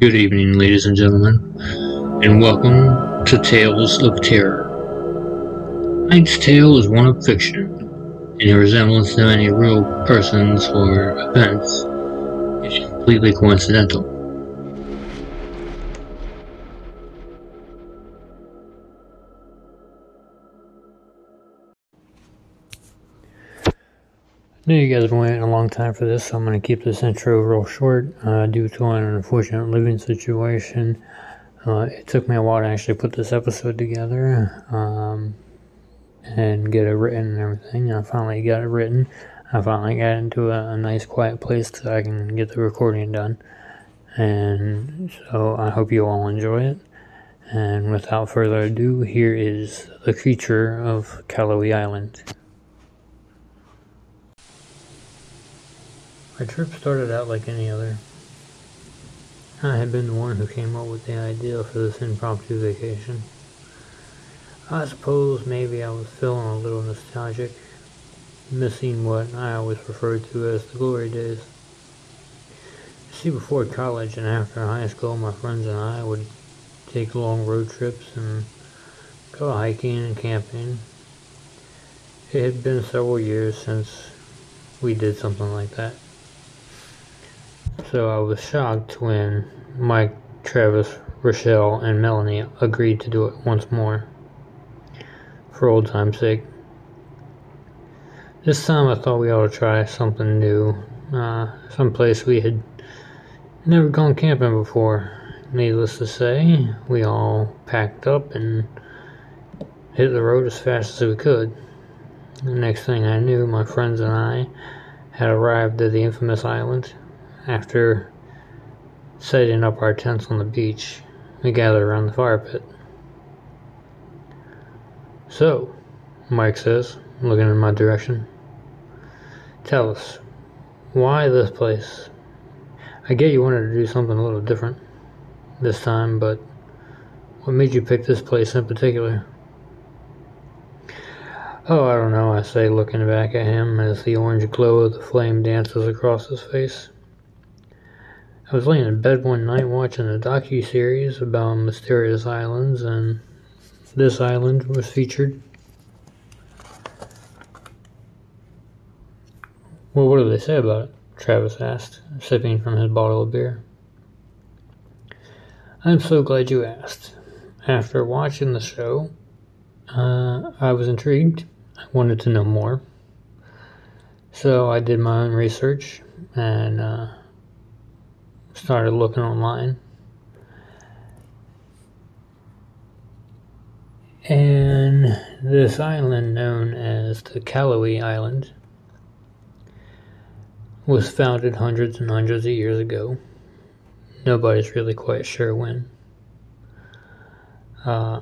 Good evening, ladies and gentlemen, and welcome to Tales of Terror. Tonight's tale is one of fiction, and the resemblance to any real persons or events is completely coincidental. Know you guys have been waiting a long time for this, so I'm going to keep this intro real short uh, due to an unfortunate living situation. Uh, it took me a while to actually put this episode together um, and get it written and everything. I finally got it written. I finally got into a, a nice quiet place so I can get the recording done. And so I hope you all enjoy it. And without further ado, here is The Creature of Cahlowee Island. My trip started out like any other. I had been the one who came up with the idea for this impromptu vacation. I suppose maybe I was feeling a little nostalgic, missing what I always referred to as the glory days. See, before college and after high school, my friends and I would take long road trips and go hiking and camping. It had been several years since we did something like that. So I was shocked when Mike, Travis, Rochelle, and Melanie agreed to do it once more. For old time's sake. This time I thought we ought to try something new. Uh, someplace we had never gone camping before. Needless to say, we all packed up and hit the road as fast as we could. The next thing I knew, my friends and I had arrived at the infamous island. After setting up our tents on the beach, we gathered around the fire pit. So, Mike says, looking in my direction, tell us, why this place? I get you wanted to do something a little different this time, but what made you pick this place in particular? Oh, I don't know, I say, looking back at him as the orange glow of the flame dances across his face. I was laying in bed one night watching a docu-series about mysterious islands, and this island was featured. Well, what do they say about it? Travis asked, sipping from his bottle of beer. I'm so glad you asked. After watching the show, uh, I was intrigued. I wanted to know more. So I did my own research and uh, started looking online. And this island, known as the Cahlowee Island, was founded hundreds and hundreds of years ago. Nobody's really quite sure when. Uh,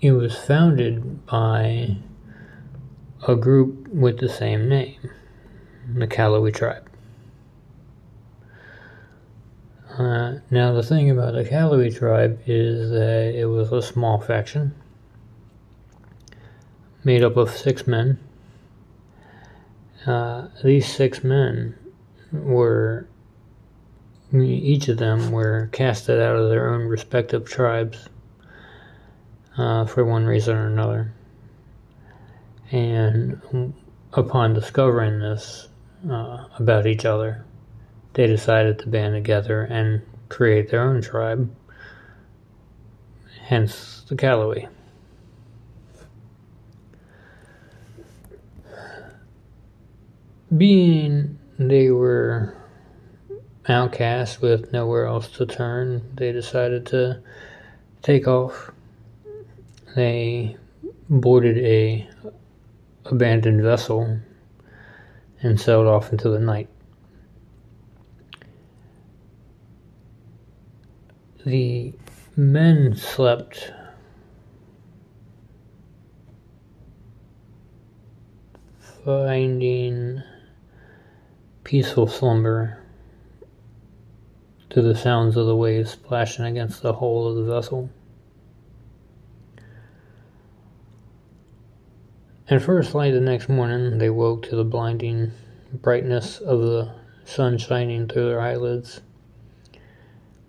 it was founded by a group with the same name the Cahlowee tribe. Uh, now, the thing about the Cahlowee tribe is that it was a small faction made up of six men. Uh, these six men were, each of them were casted out of their own respective tribes uh, for one reason or another. And upon discovering this, uh, about each other, they decided to band together and create their own tribe, hence the Cahlowee. Being they were outcasts with nowhere else to turn, they decided to take off. They boarded a abandoned vessel and sailed off into the night. The men slept finding peaceful slumber to the sounds of the waves splashing against the hull of the vessel. At first light the next morning, they woke to the blinding brightness of the sun shining through their eyelids.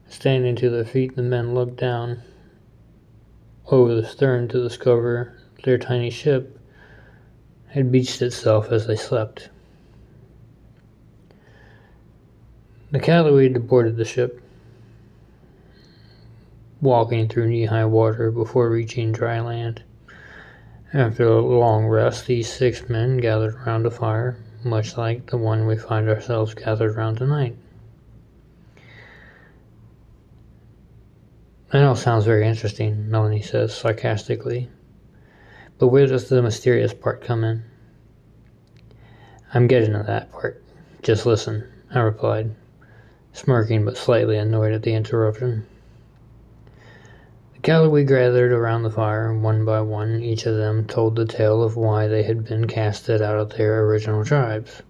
Standing to their feet, the men looked down over the stern to discover their tiny ship had beached itself as they slept. The Cahlowee boarded the ship, walking through knee high water before reaching dry land. After a long rest, these six men gathered around a fire, much like the one we find ourselves gathered around tonight. That all sounds very interesting, Melanie says sarcastically. But where does the mysterious part come in? I'm getting to that part. Just listen, I replied, smirking but slightly annoyed at the interruption. The Cahlowee gathered around the fire, and one by one each of them told the tale of why they had been casted out of their original tribes.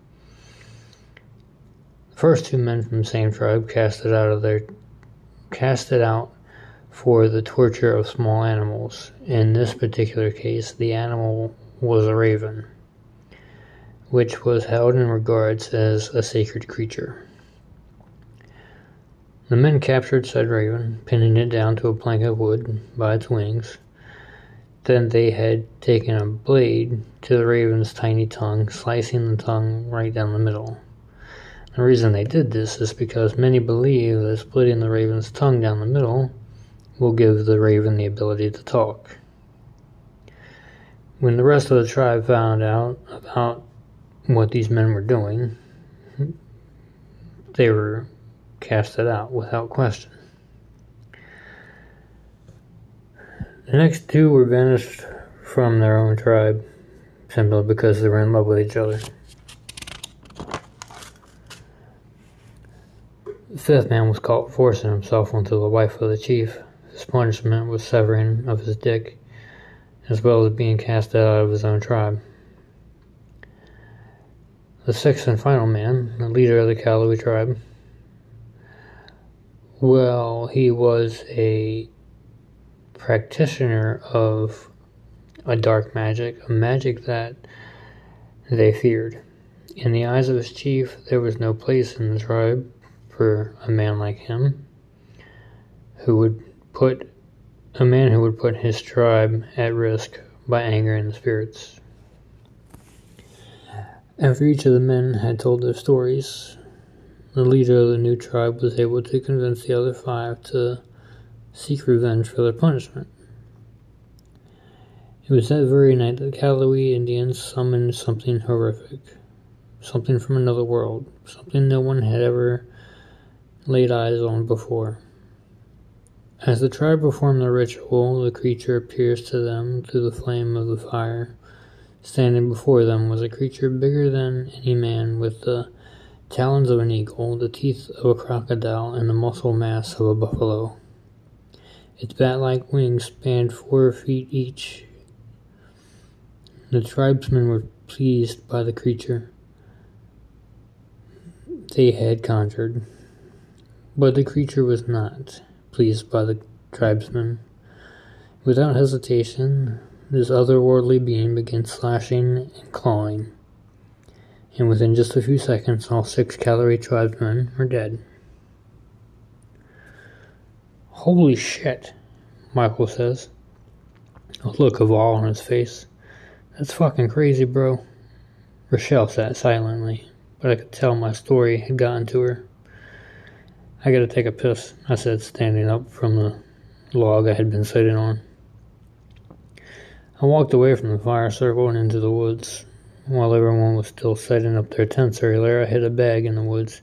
The first two men from the same tribe casted out of their casted out for the torture of small animals. In this particular case, the animal was a raven, which was held in regards as a sacred creature. The men captured said raven, pinning it down to a plank of wood by its wings. Then they had taken a blade to the raven's tiny tongue, slicing the tongue right down the middle. The reason they did this is because many believe that splitting the raven's tongue down the middle will give the raven the ability to talk. When the rest of the tribe found out about what these men were doing, they were casted out without question. The next two were banished from their own tribe simply because they were in love with each other. The fifth man was caught forcing himself onto the wife of the chief. His punishment was severing of his dick, as well as being cast out of his own tribe. The sixth and final man, the leader of the Cahlowee tribe, well, he was a practitioner of a dark magic, a magic that they feared. In the eyes of his chief, there was no place in the tribe for a man like him who would put a man who would put his tribe at risk by angering the spirits. After each of the men had told their stories, the leader of the new tribe was able to convince the other five to seek revenge for their punishment. It was that very night that the Cahlowee Indians summoned something horrific, something from another world, something no one had ever laid eyes on before. As the tribe performed the ritual, the creature appears to them through the flame of the fire. Standing before them was a creature bigger than any man, with the talons of an eagle, the teeth of a crocodile, and the muscle mass of a buffalo. Its bat like wings spanned four feet each. The tribesmen were pleased by the creature they had conjured, but the creature was not pleased by the tribesmen. Without hesitation, this otherworldly being began slashing and clawing, and within just a few seconds, all six Cahlowee tribesmen were dead. Holy shit, Michael says, a look of awe on his face. That's fucking crazy, bro. Rochelle sat silently, but I could tell my story had gotten to her. I gotta take a piss, I said, standing up from the log I had been sitting on. I walked away from the fire circle and into the woods. While everyone was still setting up their tents earlier, I hid a bag in the woods.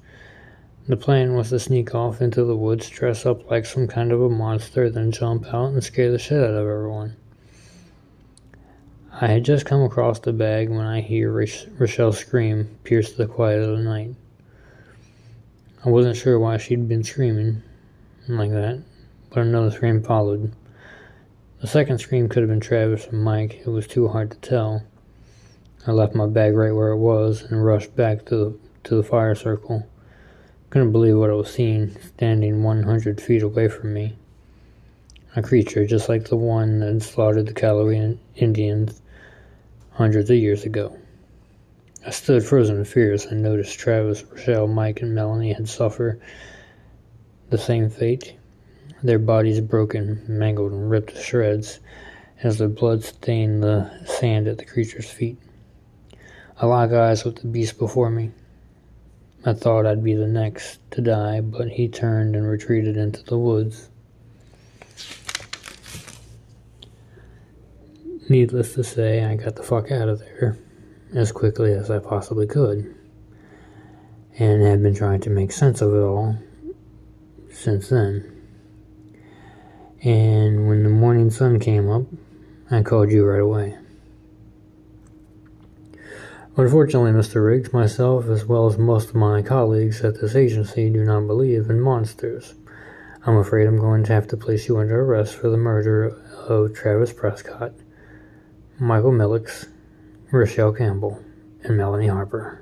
The plan was to sneak off into the woods, dress up like some kind of a monster, then jump out and scare the shit out of everyone. I had just come across the bag when I hear Rochelle scream pierce the quiet of the night. I wasn't sure why she'd been screaming like that, but another scream followed. The second scream could have been Travis or Mike, it was too hard to tell. I left my bag right where it was and rushed back to the, to the fire circle. Couldn't believe what I was seeing, standing 100 feet away from me. A creature just like the one that slaughtered the Cahlowee Indians hundreds of years ago. I stood frozen in fear as I noticed Travis, Rochelle, Mike, and Melanie had suffered the same fate. Their bodies broken, mangled, and ripped to shreds as their blood stained the sand at the creature's feet. I locked eyes with the beast before me. I thought I'd be the next to die, but he turned and retreated into the woods. Needless to say, I got the fuck out of there as quickly as I possibly could, and have been trying to make sense of it all since then. And when the morning sun came up, I called you right away. Unfortunately, Mr. Riggs, myself, as well as most of my colleagues at this agency, do not believe in monsters. I'm afraid I'm going to have to place you under arrest for the murder of Travis Prescott, Michael Millix, Rochelle Campbell, and Melanie Harper.